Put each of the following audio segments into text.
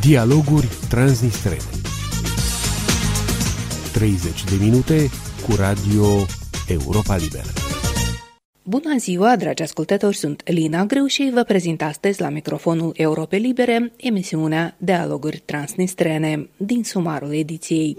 Dialoguri transnistrene 30 de minute cu Radio Europa Liberă Bună ziua, dragi ascultători, sunt Lina Greu și vă prezint astăzi la microfonul Europe Libere emisiunea Dialoguri Transnistrene din sumarul ediției.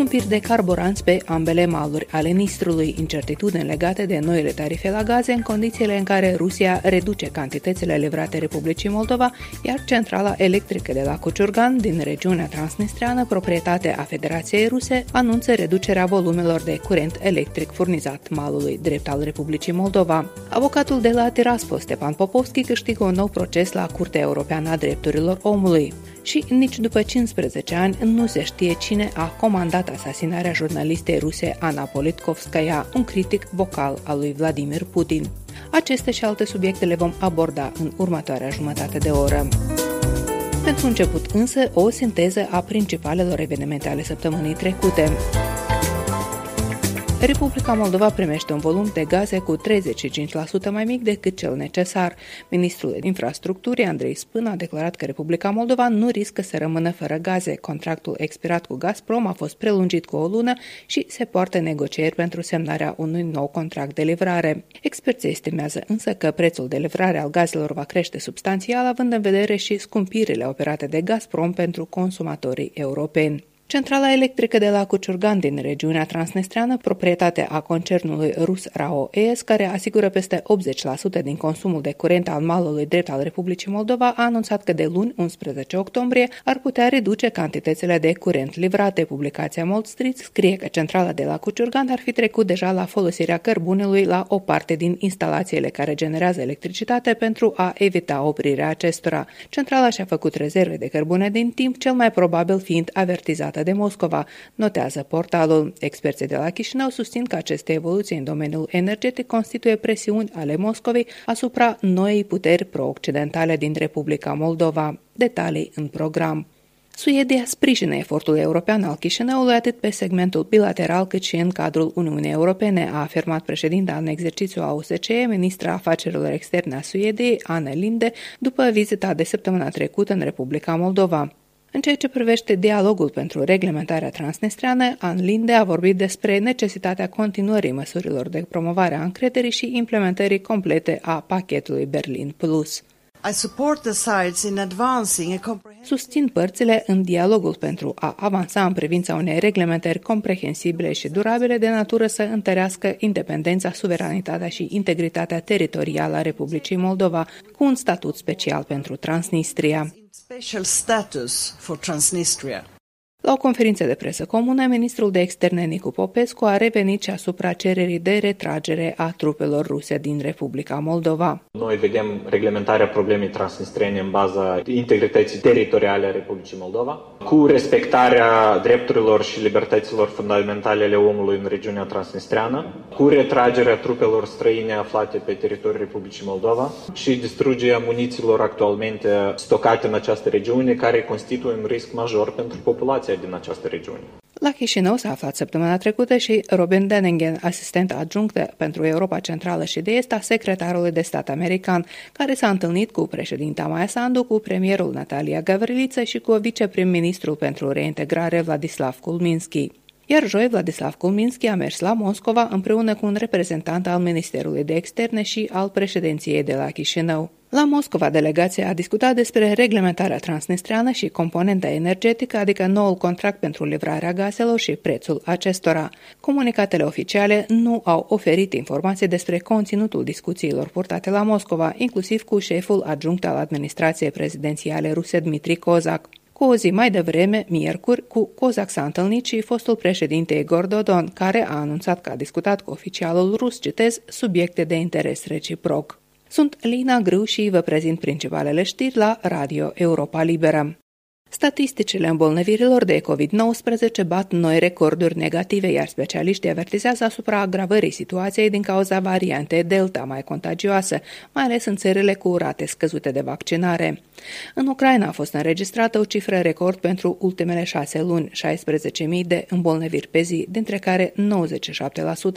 Scumpiri de carburanți pe ambele maluri ale Nistrului, incertitudini legate de noile tarife la gaze în condițiile în care Rusia reduce cantitățile livrate Republicii Moldova, iar centrala electrică de la Cociurgan din regiunea transnistreană, proprietate a Federației Ruse, anunță reducerea volumelor de curent electric furnizat malului drept al Republicii Moldova. Avocatul de la Tiraspol, Stepan Popovski, câștigă un nou proces la Curtea Europeană a Drepturilor Omului și nici după 15 ani nu se știe cine a comandat asasinarea jurnalistei ruse Ana Politkovskaya, un critic vocal al lui Vladimir Putin. Aceste și alte subiecte le vom aborda în următoarea jumătate de oră. Pentru început însă, o sinteză a principalelor evenimente ale săptămânii trecute. Republica Moldova primește un volum de gaze cu 35% mai mic decât cel necesar. Ministrul Infrastructurii, Andrei Spân, a declarat că Republica Moldova nu riscă să rămână fără gaze. Contractul expirat cu Gazprom a fost prelungit cu o lună și se poartă negocieri pentru semnarea unui nou contract de livrare. Experții estimează însă că prețul de livrare al gazelor va crește substanțial, având în vedere și scumpirile operate de Gazprom pentru consumatorii europeni. Centrala electrică de la Cuciurgan din regiunea transnistreană, proprietate a concernului rus RAO-ES, care asigură peste 80% din consumul de curent al malului drept al Republicii Moldova, a anunțat că de luni, 11 octombrie, ar putea reduce cantitățile de curent livrate. Publicația Mold Street scrie că centrala de la Cuciurgan ar fi trecut deja la folosirea cărbunelui la o parte din instalațiile care generează electricitate pentru a evita oprirea acestora. Centrala și-a făcut rezerve de cărbune din timp, cel mai probabil fiind avertizată de Moscova, notează portalul. Experții de la Chișinău susțin că aceste evoluții în domeniul energetic constituie presiuni ale Moscovei asupra noii puteri pro-occidentale din Republica Moldova. Detalii în program. Suedia sprijină efortul european al Chișinăului atât pe segmentul bilateral cât și în cadrul Uniunii Europene, a afirmat președinta în exercițiu a OSCE, ministra afacerilor externe a Suediei, Anne Linde, după vizita de săptămâna trecută în Republica Moldova. În ceea ce privește dialogul pentru reglementarea transnistreană, An Linde a vorbit despre necesitatea continuării măsurilor de promovare a încrederii și implementării complete a pachetului Berlin Plus. Susțin părțile în dialogul pentru a avansa în privința unei reglementări comprehensibile și durabile de natură să întărească independența, suveranitatea și integritatea teritorială a Republicii Moldova, cu un statut special pentru Transnistria. Special status for Transnistria. La o conferință de presă comună, ministrul de externe Nicu Popescu a revenit și asupra cererii de retragere a trupelor ruse din Republica Moldova. Noi vedem reglementarea problemei transnistrene în baza integrității teritoriale a Republicii Moldova, cu respectarea drepturilor și libertăților fundamentale ale omului în regiunea transnistreană, cu retragerea trupelor străine aflate pe teritoriul Republicii Moldova și distrugerea muniților actualmente stocate în această regiune, care constituie un risc major pentru populația situația din această regiune. La Chișinău s-a aflat săptămâna trecută și Robin Denningen, asistent adjunct pentru Europa Centrală și de Est a secretarului de stat american, care s-a întâlnit cu președinta Maia Sandu, cu premierul Natalia Gavriliță și cu viceprim-ministrul pentru reintegrare Vladislav Kulminski. Iar joi, Vladislav Kulminski a mers la Moscova împreună cu un reprezentant al Ministerului de Externe și al președinției de la Chișinău. La Moscova, delegația a discutat despre reglementarea transnistreană și componenta energetică, adică noul contract pentru livrarea gazelor și prețul acestora. Comunicatele oficiale nu au oferit informații despre conținutul discuțiilor purtate la Moscova, inclusiv cu șeful adjunct al administrației prezidențiale ruse Dmitri Kozak. Cu o zi mai devreme, miercuri, cu Kozak s-a întâlnit și fostul președinte Igor Dodon, care a anunțat că a discutat cu oficialul rus, citez, subiecte de interes reciproc. Sunt Lina Grâu și vă prezint principalele știri la Radio Europa Liberă. Statisticile îmbolnăvirilor de COVID-19 bat noi recorduri negative, iar specialiștii avertizează asupra agravării situației din cauza variantei Delta mai contagioasă, mai ales în țările cu rate scăzute de vaccinare. În Ucraina a fost înregistrată o cifră record pentru ultimele șase luni, 16.000 de îmbolnăviri pe zi, dintre care 97%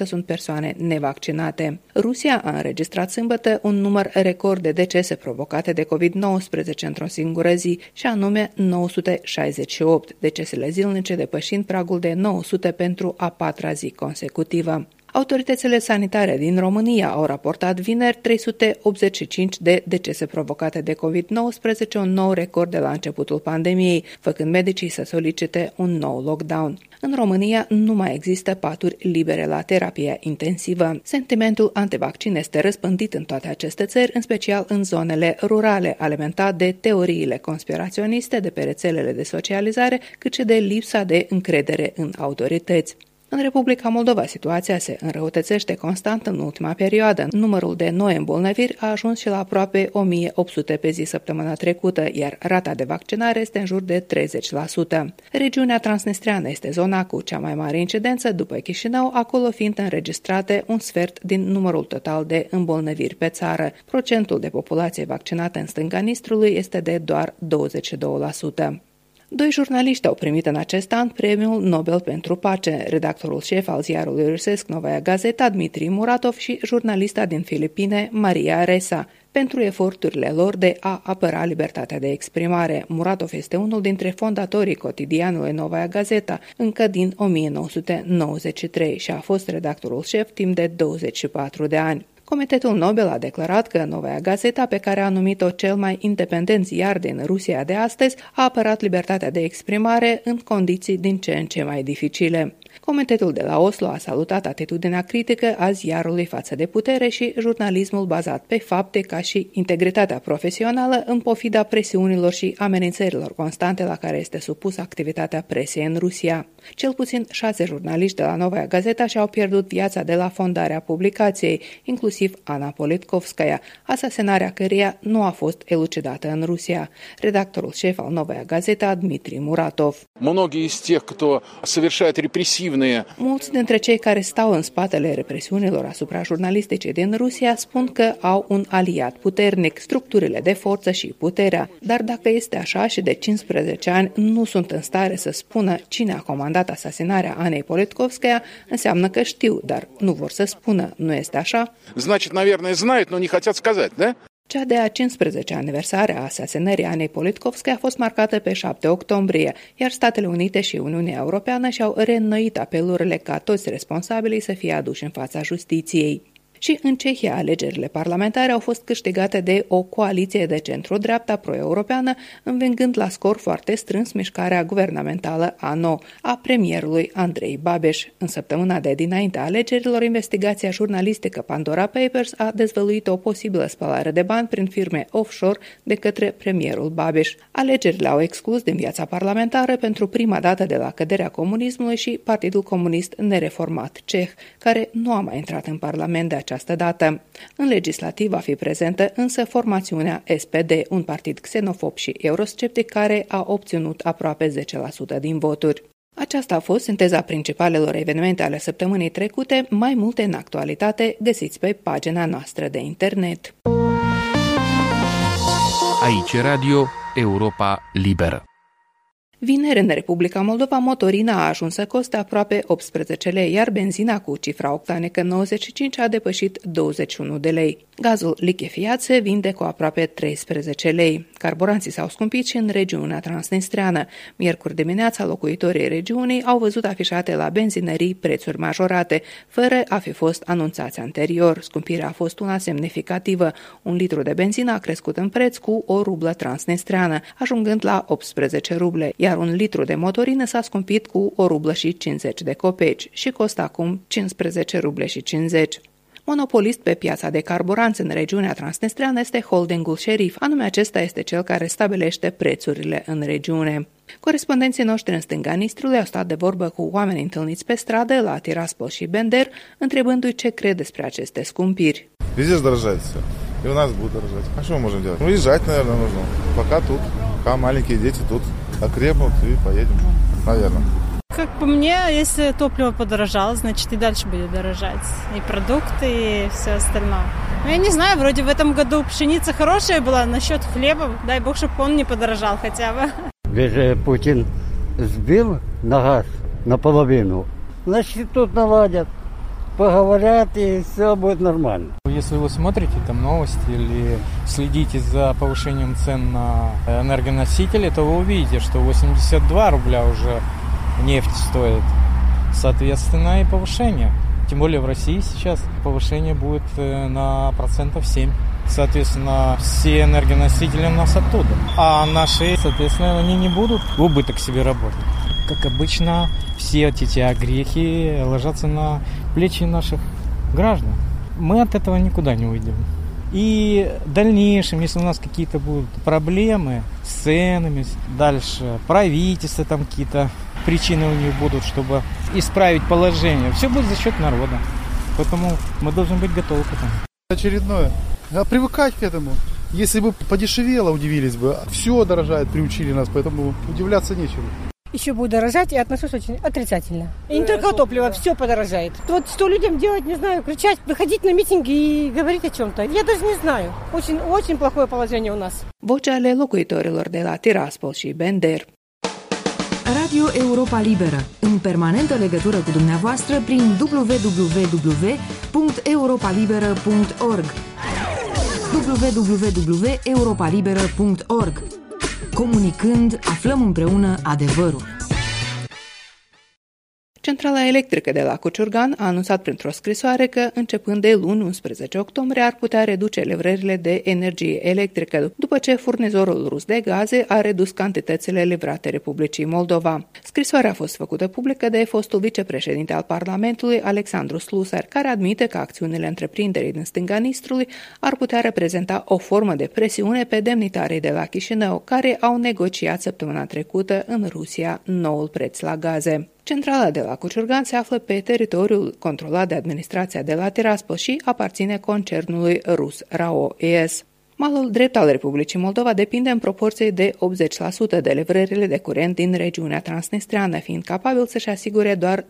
sunt persoane nevaccinate. Rusia a înregistrat sâmbătă un număr record de decese provocate de COVID-19 într-o singură zi, și anume 968, decesele zilnice depășind pragul de 900 pentru a patra zi consecutivă. Autoritățile sanitare din România au raportat vineri 385 de decese provocate de COVID-19, un nou record de la începutul pandemiei, făcând medicii să solicite un nou lockdown. În România nu mai există paturi libere la terapie intensivă. Sentimentul antivaccin este răspândit în toate aceste țări, în special în zonele rurale, alimentat de teoriile conspiraționiste, de pe rețelele de socializare, cât și de lipsa de încredere în autorități. În Republica Moldova situația se înrăutățește constant în ultima perioadă. Numărul de noi îmbolnăviri a ajuns și la aproape 1800 pe zi săptămâna trecută, iar rata de vaccinare este în jur de 30%. Regiunea transnistreană este zona cu cea mai mare incidență după Chișinău, acolo fiind înregistrate un sfert din numărul total de îmbolnăviri pe țară. Procentul de populație vaccinată în stânga Nistrului este de doar 22%. Doi jurnaliști au primit în acest an premiul Nobel pentru pace, redactorul șef al ziarului rusesc Novaya Gazeta, Dmitri Muratov și jurnalista din Filipine, Maria Resa, pentru eforturile lor de a apăra libertatea de exprimare. Muratov este unul dintre fondatorii cotidianului Novaya Gazeta încă din 1993 și a fost redactorul șef timp de 24 de ani. Comitetul Nobel a declarat că Novaya Gazeta, pe care a numit-o cel mai independent ziar din Rusia de astăzi, a apărat libertatea de exprimare în condiții din ce în ce mai dificile. Comitetul de la Oslo a salutat atitudinea critică a ziarului față de putere și jurnalismul bazat pe fapte ca și integritatea profesională în pofida presiunilor și amenințărilor constante la care este supusă activitatea presiei în Rusia. Cel puțin șase jurnaliști de la Novaya Gazeta și-au pierdut viața de la fondarea publicației, inclusiv Ana Politkovskaya, asasinarea căreia nu a fost elucidată în Rusia. Redactorul șef al Novaya Gazeta, Dmitri Muratov. Многие из тех, кто совершает репрессивные Mulți dintre cei care stau în spatele represiunilor asupra jurnalisticii din Rusia spun că au un aliat puternic, structurile de forță și puterea. Dar dacă este așa și de 15 ani nu sunt în stare să spună cine a comandat asasinarea Anei Politkovskaya, înseamnă că știu, dar nu vor să spună. Nu este așa? Значит, наверное, знают, но не хотят сказать, да? Cea de a 15 aniversare a asasinării Anei Politkovske a fost marcată pe 7 octombrie, iar Statele Unite și Uniunea Europeană și-au reînnoit apelurile ca toți responsabilii să fie aduși în fața justiției și în Cehia alegerile parlamentare au fost câștigate de o coaliție de centru-dreapta pro-europeană, învingând la scor foarte strâns mișcarea guvernamentală ANO a premierului Andrei Babeș. În săptămâna de dinainte a alegerilor, investigația jurnalistică Pandora Papers a dezvăluit o posibilă spălare de bani prin firme offshore de către premierul Babeș. Alegerile au exclus din viața parlamentară pentru prima dată de la căderea comunismului și Partidul Comunist Nereformat Ceh, care nu a mai intrat în Parlament de această această dată. În legislativ va fi prezentă însă formațiunea SPD, un partid xenofob și eurosceptic care a obținut aproape 10% din voturi. Aceasta a fost sinteza principalelor evenimente ale săptămânii trecute, mai multe în actualitate găsiți pe pagina noastră de internet. Aici Radio Europa Liberă. Vineri, în Republica Moldova, motorina a ajuns să coste aproape 18 lei, iar benzina cu cifra octanecă 95 a depășit 21 de lei. Gazul lichefiat se vinde cu aproape 13 lei. Carburanții s-au scumpit și în regiunea transnistreană. Miercuri dimineața, locuitorii regiunii au văzut afișate la benzinării prețuri majorate, fără a fi fost anunțați anterior. Scumpirea a fost una semnificativă. Un litru de benzină a crescut în preț cu o rublă transnistreană, ajungând la 18 ruble, iar un litru de motorină s-a scumpit cu o rublă și 50 de copeci și costă acum 15 ruble și 50. Monopolist pe piața de carburanți în regiunea transnistreană este holdingul Sheriff, anume acesta este cel care stabilește prețurile în regiune. Corespondenții noștri în stânga Nistrului au stat de vorbă cu oameni întâlniți pe stradă, la Tiraspol și Bender, întrebându-i ce cred despre aceste scumpiri. Везде дорожает все. И у нас будет дорожать. А что мы можем делать? Ну, езжать, наверное, нужно. Пока тут. Пока маленькие дети тут. окрепнут и поедем, наверное. Как по мне, если топливо подорожало, значит и дальше будет дорожать. И продукты, и все остальное. Ну, я не знаю, вроде в этом году пшеница хорошая была. Насчет хлеба, дай бог, чтобы он не подорожал хотя бы. Ведь Путин сбил на газ наполовину. Значит, тут наладят, поговорят, и все будет нормально. Если вы смотрите там новости или следите за повышением цен на энергоносители, то вы увидите, что 82 рубля уже нефть стоит. Соответственно, и повышение. Тем более в России сейчас повышение будет э, на процентов 7. Соответственно, все энергоносители у нас оттуда. А наши, соответственно, они не будут в убыток себе работать. Как обычно, все эти огрехи ложатся на плечи наших граждан. Мы от этого никуда не уйдем. И в дальнейшем, если у нас какие-то будут проблемы с ценами, дальше правительство там какие-то причины у них будут, чтобы исправить положение. Все будет за счет народа. Поэтому мы должны быть готовы к этому. Очередное. А привыкать к этому. Если бы подешевело, удивились бы. Все дорожает, приучили нас, поэтому удивляться нечего. Еще будет дорожать, и отношусь очень отрицательно. И не только топливо, все подорожает. Вот что людям делать, не знаю, кричать, выходить на митинги и говорить о чем-то. Я даже не знаю. Очень, очень плохое положение у нас. Vocea ale locuitorilor de la Tiraspol și Bender. Radio Europa Liberă, în permanentă legătură cu dumneavoastră prin www.europalibera.org www.europalibera.org Comunicând, aflăm împreună adevărul. Centrala electrică de la Cuciurgan a anunțat printr-o scrisoare că, începând de luni 11 octombrie, ar putea reduce livrările de energie electrică, după ce furnizorul rus de gaze a redus cantitățile livrate Republicii Moldova. Scrisoarea a fost făcută publică de fostul vicepreședinte al Parlamentului, Alexandru Slusar, care admite că acțiunile întreprinderii din stânga Nistrului ar putea reprezenta o formă de presiune pe demnitarii de la Chișinău, care au negociat săptămâna trecută în Rusia noul preț la gaze. Centrala de la Cuciurgan se află pe teritoriul controlat de administrația de la Tiraspol și aparține concernului rus RAO ES. Malul drept al Republicii Moldova depinde în proporție de 80% de livrările de curent din regiunea transnistreană, fiind capabil să-și asigure doar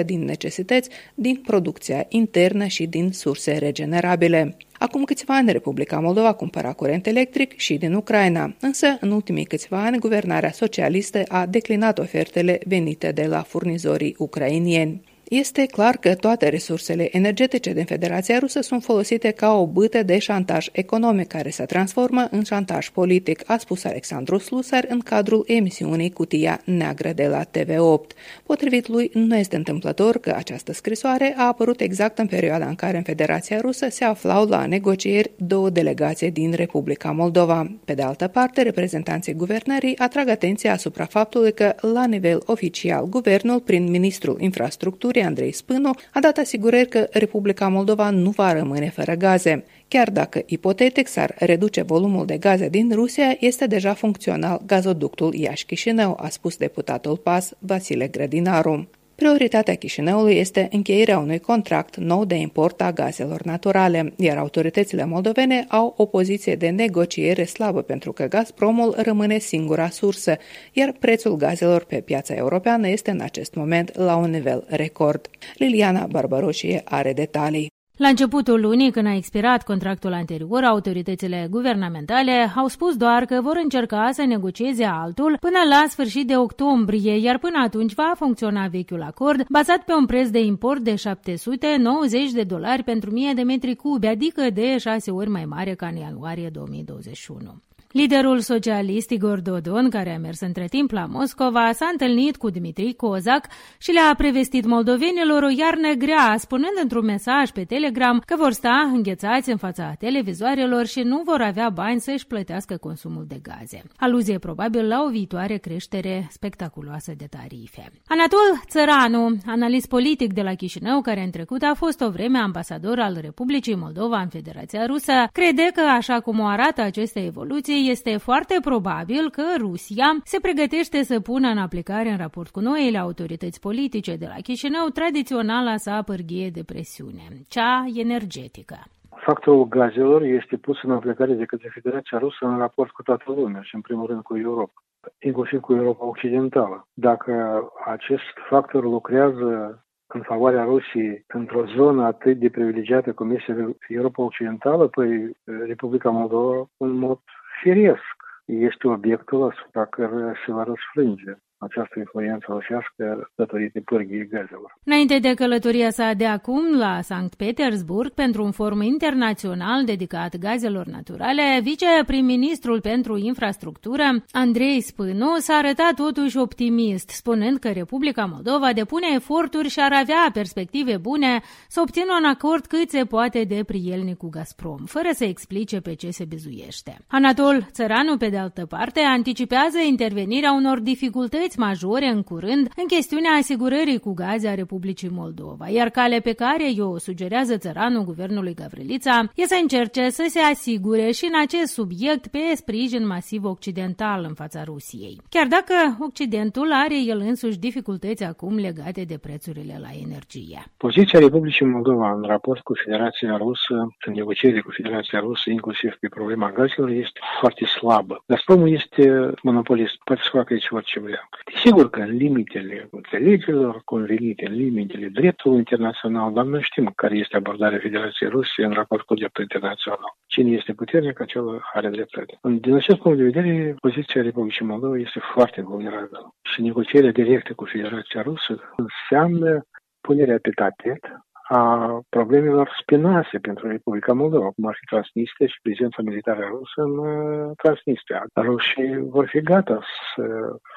20% din necesități din producția internă și din surse regenerabile. Acum câțiva ani, Republica Moldova cumpăra curent electric și din Ucraina, însă în ultimii câțiva ani, guvernarea socialistă a declinat ofertele venite de la furnizorii ucrainieni. Este clar că toate resursele energetice din Federația Rusă sunt folosite ca o bâtă de șantaj economic care se transformă în șantaj politic, a spus Alexandru Slusar în cadrul emisiunii Cutia Neagră de la TV8. Potrivit lui, nu este întâmplător că această scrisoare a apărut exact în perioada în care în Federația Rusă se aflau la negocieri două delegații din Republica Moldova. Pe de altă parte, reprezentanții guvernării atrag atenția asupra faptului că, la nivel oficial, guvernul, prin ministrul infrastructurii, Andrei Spânu a dat asigurări că Republica Moldova nu va rămâne fără gaze. Chiar dacă ipotetic s-ar reduce volumul de gaze din Rusia, este deja funcțional gazoductul Iași-Chișinău, a spus deputatul PAS Vasile Grădinaru. Prioritatea Chișinăului este încheierea unui contract nou de import a gazelor naturale, iar autoritățile moldovene au o poziție de negociere slabă pentru că Gazpromul rămâne singura sursă, iar prețul gazelor pe piața europeană este în acest moment la un nivel record. Liliana Barbaroșie are detalii. La începutul lunii, când a expirat contractul anterior, autoritățile guvernamentale au spus doar că vor încerca să negocieze altul până la sfârșit de octombrie, iar până atunci va funcționa vechiul acord, bazat pe un preț de import de 790 de dolari pentru 1000 de metri cubi, adică de 6 ori mai mare ca în ianuarie 2021. Liderul socialist Igor Dodon, care a mers între timp la Moscova, s-a întâlnit cu Dimitri Kozak și le-a prevestit moldovenilor o iarnă grea, spunând într-un mesaj pe Telegram că vor sta înghețați în fața televizoarelor și nu vor avea bani să-și plătească consumul de gaze. Aluzie probabil la o viitoare creștere spectaculoasă de tarife. Anatol Țăranu, analist politic de la Chișinău, care în trecut a fost o vreme ambasador al Republicii Moldova în Federația Rusă, crede că, așa cum o arată aceste evoluții, este foarte probabil că Rusia se pregătește să pună în aplicare în raport cu noile autorități politice de la Chișinău tradiționala sa pârghie de presiune, cea energetică. Factorul gazelor este pus în aplicare de către Federația Rusă în raport cu toată lumea și în primul rând cu Europa. inclusiv cu Europa Occidentală. Dacă acest factor lucrează în favoarea Rusiei într-o zonă atât de privilegiată cum este Europa Occidentală, păi Republica Moldova, în mod firesc, este obiectul asupra căruia se va răsfrânge această influență rusească datorită pârghiei gazelor. Înainte de călătoria sa de acum la Sankt Petersburg pentru un forum internațional dedicat gazelor naturale, viceprim-ministrul pentru infrastructură, Andrei Spânu, s-a arătat totuși optimist, spunând că Republica Moldova depune eforturi și ar avea perspective bune să obțină un acord cât se poate de prielnic cu Gazprom, fără să explice pe ce se bizuiește. Anatol Țăranu, pe de altă parte, anticipează intervenirea unor dificultăți dificultăți majore în curând în chestiunea asigurării cu gaze a Republicii Moldova, iar cale pe care o sugerează țăranul guvernului Gavrilița e să încerce să se asigure și în acest subiect pe sprijin masiv occidental în fața Rusiei. Chiar dacă Occidentul are el însuși dificultăți acum legate de prețurile la energie. Poziția Republicii Moldova în raport cu Federația Rusă, în negociere cu Federația Rusă, inclusiv pe problema gazelor, este foarte slabă. Gazpromul este monopolist, poate să facă aici orice vrea. Sigur că în limitele înțelegerilor convenite, în limitele dreptului internațional, dar noi știm care este abordarea Federației Rusiei în raport cu dreptul internațional. Cine este puternic, acela are dreptate. Din acest punct de vedere, poziția Republicii Moldova este foarte vulnerabilă. Și negocierea directă cu Federația Rusă înseamnă punerea pe tapet a problemelor spinoase pentru Republica Moldova, cum ar fi Transnistria și prezența militară rusă în uh, Transnistria. Rușii vor fi gata să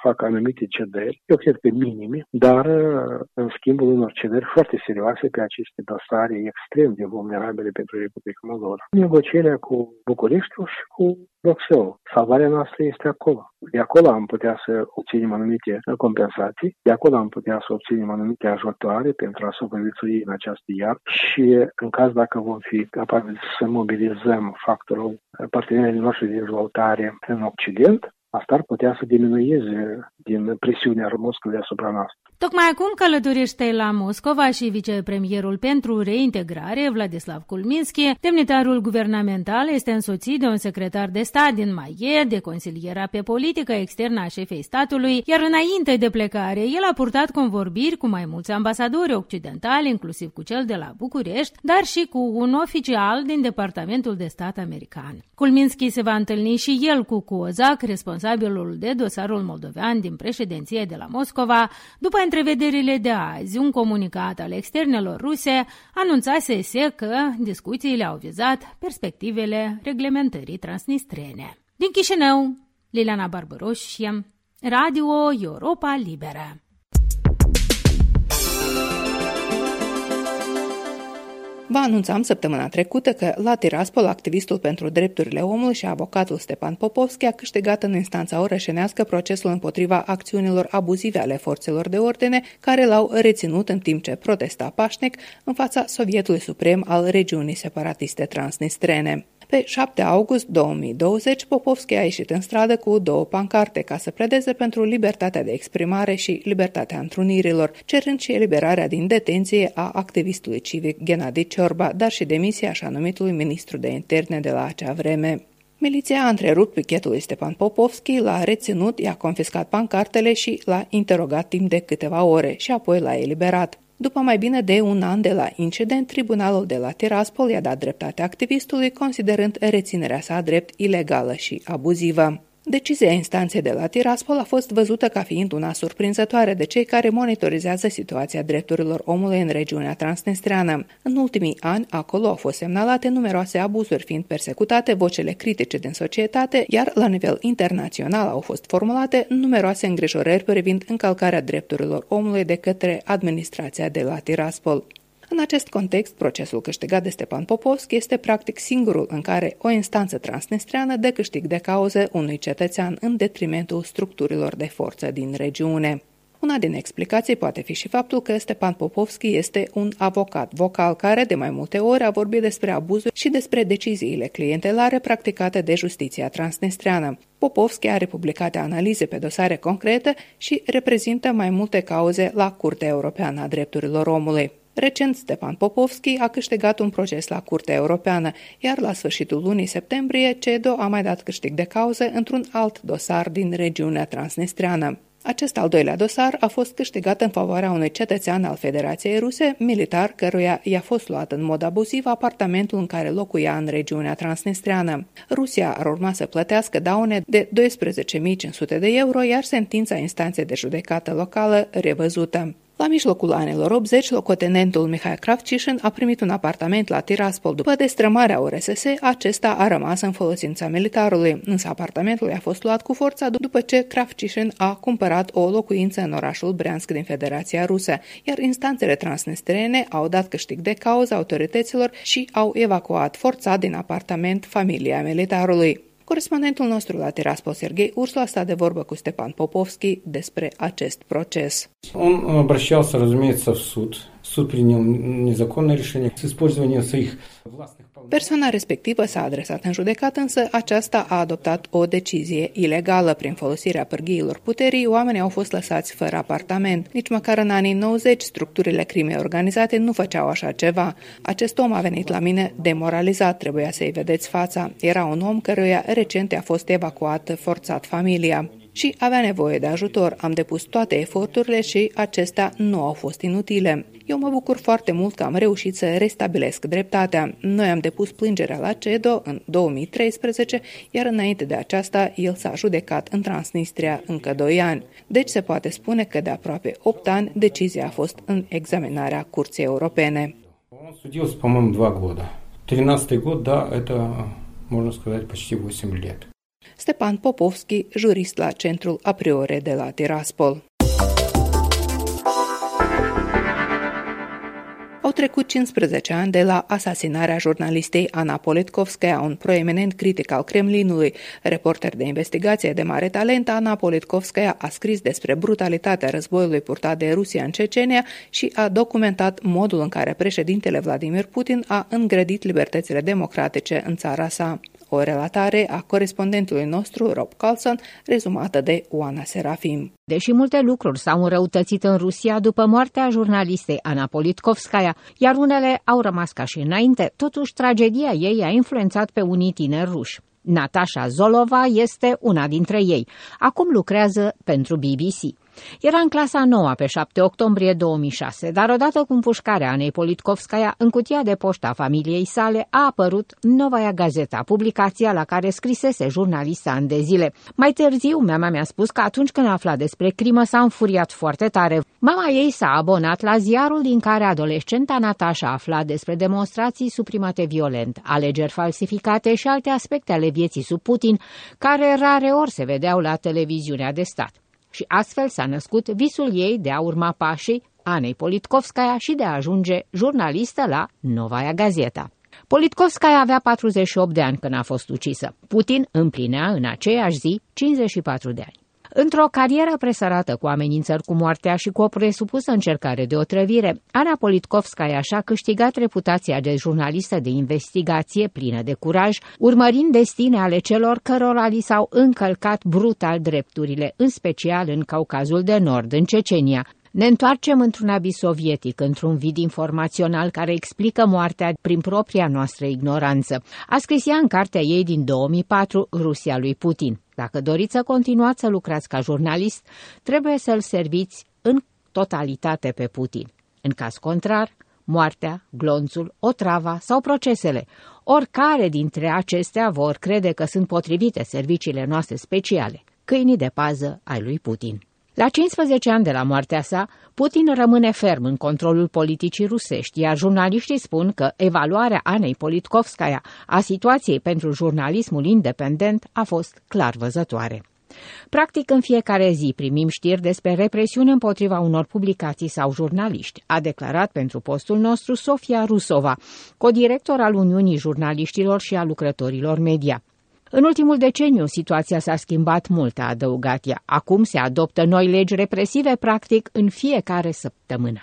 facă anumite cederi, eu cred că minime, dar uh, în schimbul unor cederi foarte serioase pe aceste dosare extrem de vulnerabile pentru Republica Moldova. Negocierea cu Bucureștiul și cu Bruxelles. Salvarea noastră este acolo. De acolo am putea să obținem anumite compensații, de acolo am putea să obținem anumite ajutoare pentru a supraviețui în această iar și în caz dacă vom fi capabili să mobilizăm factorul partenerii noștri de dezvoltare în Occident, asta ar putea să diminueze din presiunea Moscovei asupra noastră. Tocmai acum călătorește la Moscova și vicepremierul pentru reintegrare, Vladislav Kulminski. Demnitarul guvernamental este însoțit de un secretar de stat din Maie, de consiliera pe politică externă a șefei statului, iar înainte de plecare, el a purtat convorbiri cu mai mulți ambasadori occidentali, inclusiv cu cel de la București, dar și cu un oficial din Departamentul de Stat american. Kulminski se va întâlni și el cu Kozak, responsabilul de dosarul moldovean din președinție de la Moscova, după întrevederile de azi, un comunicat al externelor ruse anunțase că discuțiile au vizat perspectivele reglementării transnistrene. Din Chișinău, Liliana Barbaroș, Radio Europa Liberă. Vă anunțam săptămâna trecută că la Tiraspol, activistul pentru drepturile omului și avocatul Stepan Popovski a câștigat în instanța orășenească procesul împotriva acțiunilor abuzive ale forțelor de ordine care l-au reținut în timp ce protesta pașnic în fața Sovietului Suprem al regiunii separatiste transnistrene. Pe 7 august 2020, Popovski a ieșit în stradă cu două pancarte ca să pledeze pentru libertatea de exprimare și libertatea întrunirilor, cerând și eliberarea din detenție a activistului civic Gennady Ciorba, dar și demisia așa numitului ministru de interne de la acea vreme. Miliția a întrerupt pichetul lui Stepan Popovski, l-a reținut, i-a confiscat pancartele și l-a interogat timp de câteva ore și apoi l-a eliberat. După mai bine de un an de la incident, tribunalul de la Tiraspol i-a dat dreptate activistului, considerând reținerea sa drept ilegală și abuzivă. Decizia instanței de la Tiraspol a fost văzută ca fiind una surprinzătoare de cei care monitorizează situația drepturilor omului în regiunea transnistreană. În ultimii ani, acolo au fost semnalate numeroase abuzuri, fiind persecutate vocele critice din societate, iar la nivel internațional au fost formulate numeroase îngrijorări privind încălcarea drepturilor omului de către administrația de la Tiraspol. În acest context, procesul câștigat de Stepan Popovski este practic singurul în care o instanță transnistreană dă câștig de cauză unui cetățean în detrimentul structurilor de forță din regiune. Una din explicații poate fi și faptul că Stepan Popovski este un avocat vocal care de mai multe ori a vorbit despre abuzuri și despre deciziile clientelare practicate de justiția transnistreană. Popovski are publicate analize pe dosare concrete și reprezintă mai multe cauze la Curtea Europeană a Drepturilor Omului. Recent, Stepan Popovski a câștigat un proces la Curtea Europeană, iar la sfârșitul lunii septembrie, CEDO a mai dat câștig de cauze într-un alt dosar din regiunea transnistreană. Acest al doilea dosar a fost câștigat în favoarea unui cetățean al Federației Ruse, militar, căruia i-a fost luat în mod abuziv apartamentul în care locuia în regiunea transnistreană. Rusia ar urma să plătească daune de 12.500 de euro, iar sentința instanței de judecată locală revăzută. La mijlocul anilor 80, locotenentul Mihai Kravcișin a primit un apartament la Tiraspol. După destrămarea URSS, acesta a rămas în folosința militarului, însă apartamentul a fost luat cu forța după ce Kravcișin a cumpărat o locuință în orașul Briansk din Federația Rusă, iar instanțele transnistrene au dat câștig de cauză autorităților și au evacuat forța din apartament familia militarului. Corespondentul nostru la Tiraspol, Sergei Ursula, sta de vorbă cu Stepan Popovski despre acest proces. Он обращался, разумеется, в суд. Суд принял незаконное решение с использованием своих властных Persoana respectivă s-a adresat în judecată, însă aceasta a adoptat o decizie ilegală. Prin folosirea pârghiilor puterii, oamenii au fost lăsați fără apartament. Nici măcar în anii 90, structurile crimei organizate nu făceau așa ceva. Acest om a venit la mine demoralizat, trebuia să-i vedeți fața. Era un om căruia recent a fost evacuat forțat familia și avea nevoie de ajutor. Am depus toate eforturile și acestea nu au fost inutile. Eu mă bucur foarte mult că am reușit să restabilesc dreptatea. Noi am depus plângerea la CEDO în 2013, iar înainte de aceasta el s-a judecat în Transnistria încă 2 ani. Deci se poate spune că de aproape 8 ani decizia a fost în examinarea Curții Europene. Он судился, по-моему, два года. 13 год, да, это, можно сказать, почти 8 лет. Stepan Popovski, jurist la Centrul Apriore de la Tiraspol. Au trecut 15 ani de la asasinarea jurnalistei Ana Politkovskaya, un proeminent critic al Kremlinului. Reporter de investigație de mare talent, Ana Politkovskaya a scris despre brutalitatea războiului purtat de Rusia în Cecenia și a documentat modul în care președintele Vladimir Putin a îngrădit libertățile democratice în țara sa. O relatare a corespondentului nostru, Rob Carlson, rezumată de Oana Serafim. Deși multe lucruri s-au înrăutățit în Rusia după moartea jurnalistei Ana Politkovskaya, iar unele au rămas ca și înainte, totuși tragedia ei a influențat pe unii tineri ruși. Natasha Zolova este una dintre ei. Acum lucrează pentru BBC. Era în clasa 9 pe 7 octombrie 2006, dar odată cu împușcarea Anei Politkovskaya în cutia de poștă a familiei sale a apărut Novaia Gazeta, publicația la care scrisese jurnalista în de zile. Mai târziu, mama mi-a spus că atunci când a aflat despre crimă s-a înfuriat foarte tare. Mama ei s-a abonat la ziarul din care adolescenta Natasha a aflat despre demonstrații suprimate violent, alegeri falsificate și alte aspecte ale vieții sub Putin, care rare ori se vedeau la televiziunea de stat și astfel s-a născut visul ei de a urma pașii Anei Politkovskaya și de a ajunge jurnalistă la Novaia Gazeta. Politkovskaya avea 48 de ani când a fost ucisă. Putin împlinea în aceeași zi 54 de ani. Într-o carieră presărată cu amenințări cu moartea și cu o presupusă încercare de otrăvire, Ana Politkovskaya și-a câștigat reputația de jurnalistă de investigație plină de curaj, urmărind destine ale celor cărora li s-au încălcat brutal drepturile, în special în Caucazul de Nord, în Cecenia, ne întoarcem într-un abis sovietic, într-un vid informațional care explică moartea prin propria noastră ignoranță. A scris ea în cartea ei din 2004, Rusia lui Putin. Dacă doriți să continuați să lucrați ca jurnalist, trebuie să-l serviți în totalitate pe Putin. În caz contrar, moartea, glonțul, otrava sau procesele, oricare dintre acestea vor crede că sunt potrivite serviciile noastre speciale, câinii de pază ai lui Putin. La 15 ani de la moartea sa, Putin rămâne ferm în controlul politicii rusești, iar jurnaliștii spun că evaluarea Anei Politkovskaya a situației pentru jurnalismul independent a fost clar văzătoare. Practic, în fiecare zi primim știri despre represiune împotriva unor publicații sau jurnaliști, a declarat pentru postul nostru Sofia Rusova, codirector al Uniunii Jurnaliștilor și a lucrătorilor media. În ultimul deceniu, situația s-a schimbat mult, a adăugat ea. Acum se adoptă noi legi represive, practic, în fiecare săptămână.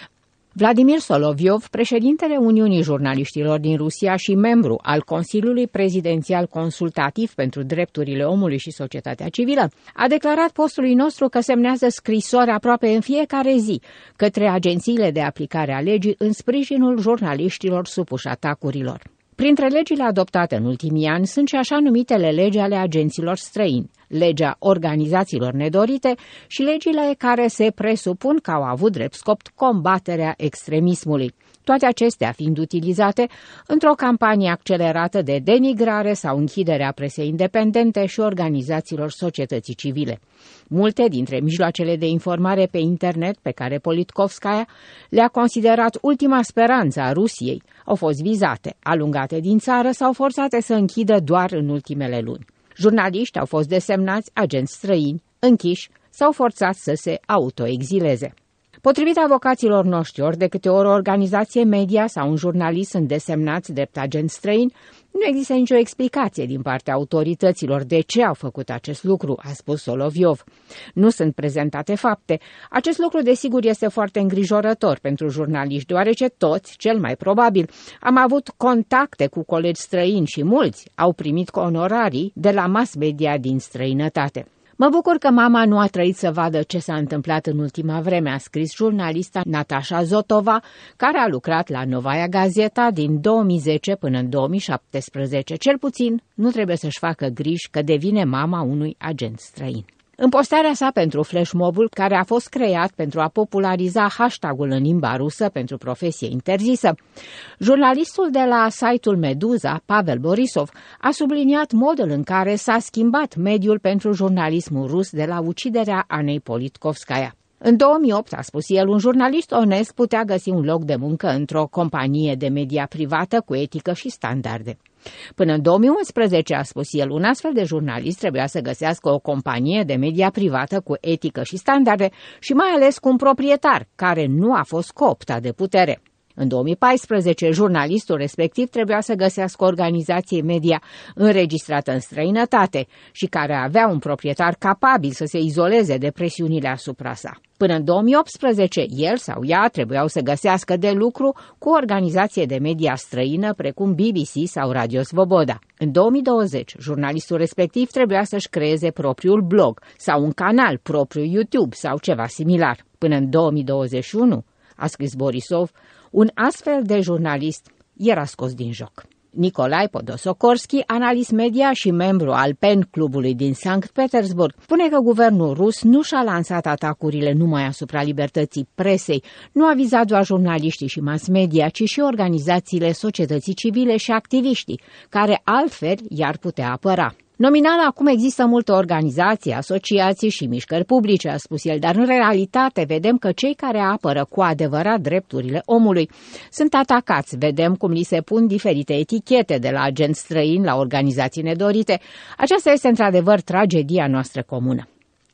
Vladimir Soloviov, președintele Uniunii Jurnaliștilor din Rusia și membru al Consiliului Prezidențial Consultativ pentru Drepturile Omului și Societatea Civilă, a declarat postului nostru că semnează scrisori aproape în fiecare zi către agențiile de aplicare a legii în sprijinul jurnaliștilor supuși atacurilor. Printre legile adoptate în ultimii ani sunt și așa numitele legi ale agenților străini, legea organizațiilor nedorite și legile care se presupun că au avut drept scop combaterea extremismului toate acestea fiind utilizate într-o campanie accelerată de denigrare sau închidere a presei independente și organizațiilor societății civile. Multe dintre mijloacele de informare pe internet pe care Politkovskaya le-a considerat ultima speranță a Rusiei au fost vizate, alungate din țară sau forțate să închidă doar în ultimele luni. Jurnaliști au fost desemnați agenți străini, închiși sau forțați să se autoexileze. Potrivit avocaților noștri, ori de câte ori o organizație media sau un jurnalist sunt desemnați drept agent străin, nu există nicio explicație din partea autorităților de ce au făcut acest lucru, a spus Soloviov. Nu sunt prezentate fapte. Acest lucru, desigur, este foarte îngrijorător pentru jurnaliști, deoarece toți, cel mai probabil, am avut contacte cu colegi străini și mulți au primit onorarii de la mass media din străinătate. Mă bucur că mama nu a trăit să vadă ce s-a întâmplat în ultima vreme, a scris jurnalista Natasha Zotova, care a lucrat la Novaia Gazeta din 2010 până în 2017. Cel puțin nu trebuie să-și facă griji că devine mama unui agent străin. În postarea sa pentru flashmobul, care a fost creat pentru a populariza hashtagul în limba rusă pentru profesie interzisă, jurnalistul de la site-ul Meduza, Pavel Borisov, a subliniat modul în care s-a schimbat mediul pentru jurnalismul rus de la uciderea Anei Politkovskaya. În 2008, a spus el, un jurnalist onest putea găsi un loc de muncă într-o companie de media privată cu etică și standarde. Până în 2011, a spus el, un astfel de jurnalist trebuia să găsească o companie de media privată cu etică și standarde și mai ales cu un proprietar care nu a fost cooptat de putere. În 2014, jurnalistul respectiv trebuia să găsească o organizație media înregistrată în străinătate și care avea un proprietar capabil să se izoleze de presiunile asupra sa. Până în 2018, el sau ea trebuiau să găsească de lucru cu o organizație de media străină precum BBC sau Radio Svoboda. În 2020, jurnalistul respectiv trebuia să-și creeze propriul blog sau un canal propriu YouTube sau ceva similar. Până în 2021, a scris Borisov, un astfel de jurnalist era scos din joc. Nicolai Podosokorski, analist media și membru al PEN clubului din Sankt Petersburg, spune că guvernul rus nu și-a lansat atacurile numai asupra libertății presei, nu a vizat doar jurnaliștii și mass media, ci și organizațiile societății civile și activiștii, care altfel i-ar putea apăra. Nominal acum există multe organizații, asociații și mișcări publice, a spus el, dar în realitate vedem că cei care apără cu adevărat drepturile omului sunt atacați. Vedem cum li se pun diferite etichete de la agenți străini la organizații nedorite. Aceasta este într-adevăr tragedia noastră comună.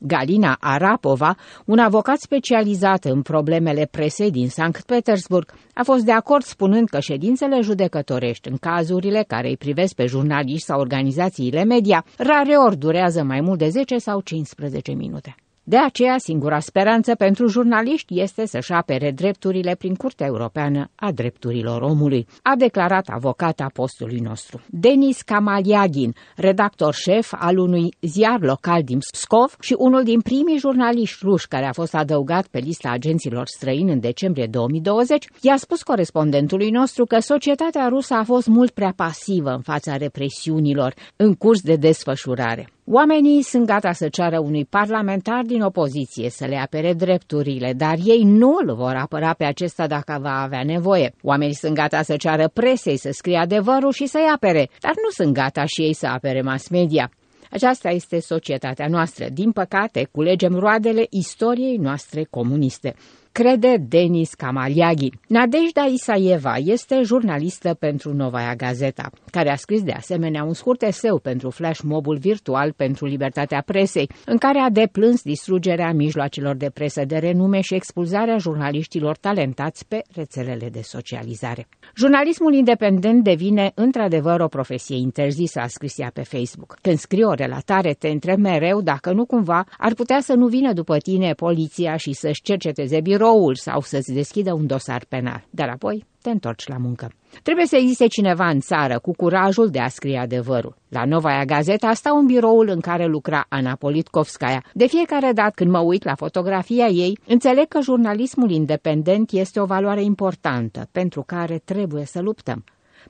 Galina Arapova, un avocat specializat în problemele presei din Sankt Petersburg, a fost de acord spunând că ședințele judecătorești în cazurile care îi privesc pe jurnaliști sau organizațiile media rareori durează mai mult de 10 sau 15 minute. De aceea, singura speranță pentru jurnaliști este să-și apere drepturile prin Curtea Europeană a Drepturilor Omului, a declarat avocata postului nostru. Denis Kamaliagin, redactor șef al unui ziar local din Pskov și unul din primii jurnaliști ruși care a fost adăugat pe lista agenților străini în decembrie 2020, i-a spus corespondentului nostru că societatea rusă a fost mult prea pasivă în fața represiunilor în curs de desfășurare. Oamenii sunt gata să ceară unui parlamentar din opoziție să le apere drepturile, dar ei nu îl vor apăra pe acesta dacă va avea nevoie. Oamenii sunt gata să ceară presei să scrie adevărul și să-i apere, dar nu sunt gata și ei să apere mass media. Aceasta este societatea noastră. Din păcate, culegem roadele istoriei noastre comuniste crede Denis Kamaliagi. Nadejda Isaieva este jurnalistă pentru Novaia Gazeta, care a scris de asemenea un scurt eseu pentru flash mobul virtual pentru libertatea presei, în care a deplâns distrugerea mijloacelor de presă de renume și expulzarea jurnaliștilor talentați pe rețelele de socializare. Jurnalismul independent devine într-adevăr o profesie interzisă, a scris ea pe Facebook. Când scrie o relatare, te întreb mereu dacă nu cumva ar putea să nu vină după tine poliția și să-și cerceteze birou biroul sau să-ți deschidă un dosar penal. Dar apoi te întorci la muncă. Trebuie să existe cineva în țară cu curajul de a scrie adevărul. La Novaia Gazeta stau în biroul în care lucra Ana Politkovskaya. De fiecare dată când mă uit la fotografia ei, înțeleg că jurnalismul independent este o valoare importantă pentru care trebuie să luptăm.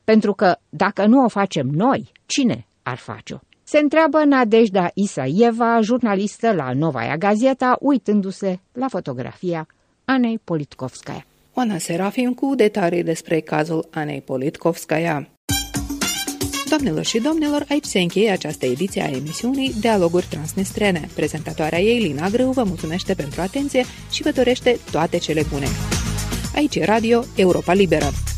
Pentru că dacă nu o facem noi, cine ar face-o? Se întreabă Nadejda Isaieva, jurnalistă la Novaia Gazeta, uitându-se la fotografia Anei Politkovskaya. Oana Serafim cu detalii despre cazul Anei Politkovskaya. Doamnelor și domnilor, aici se încheie această ediție a emisiunii Dialoguri Transnistrene. Prezentatoarea ei, Lina Grâu, vă mulțumește pentru atenție și vă dorește toate cele bune. Aici e Radio Europa Liberă.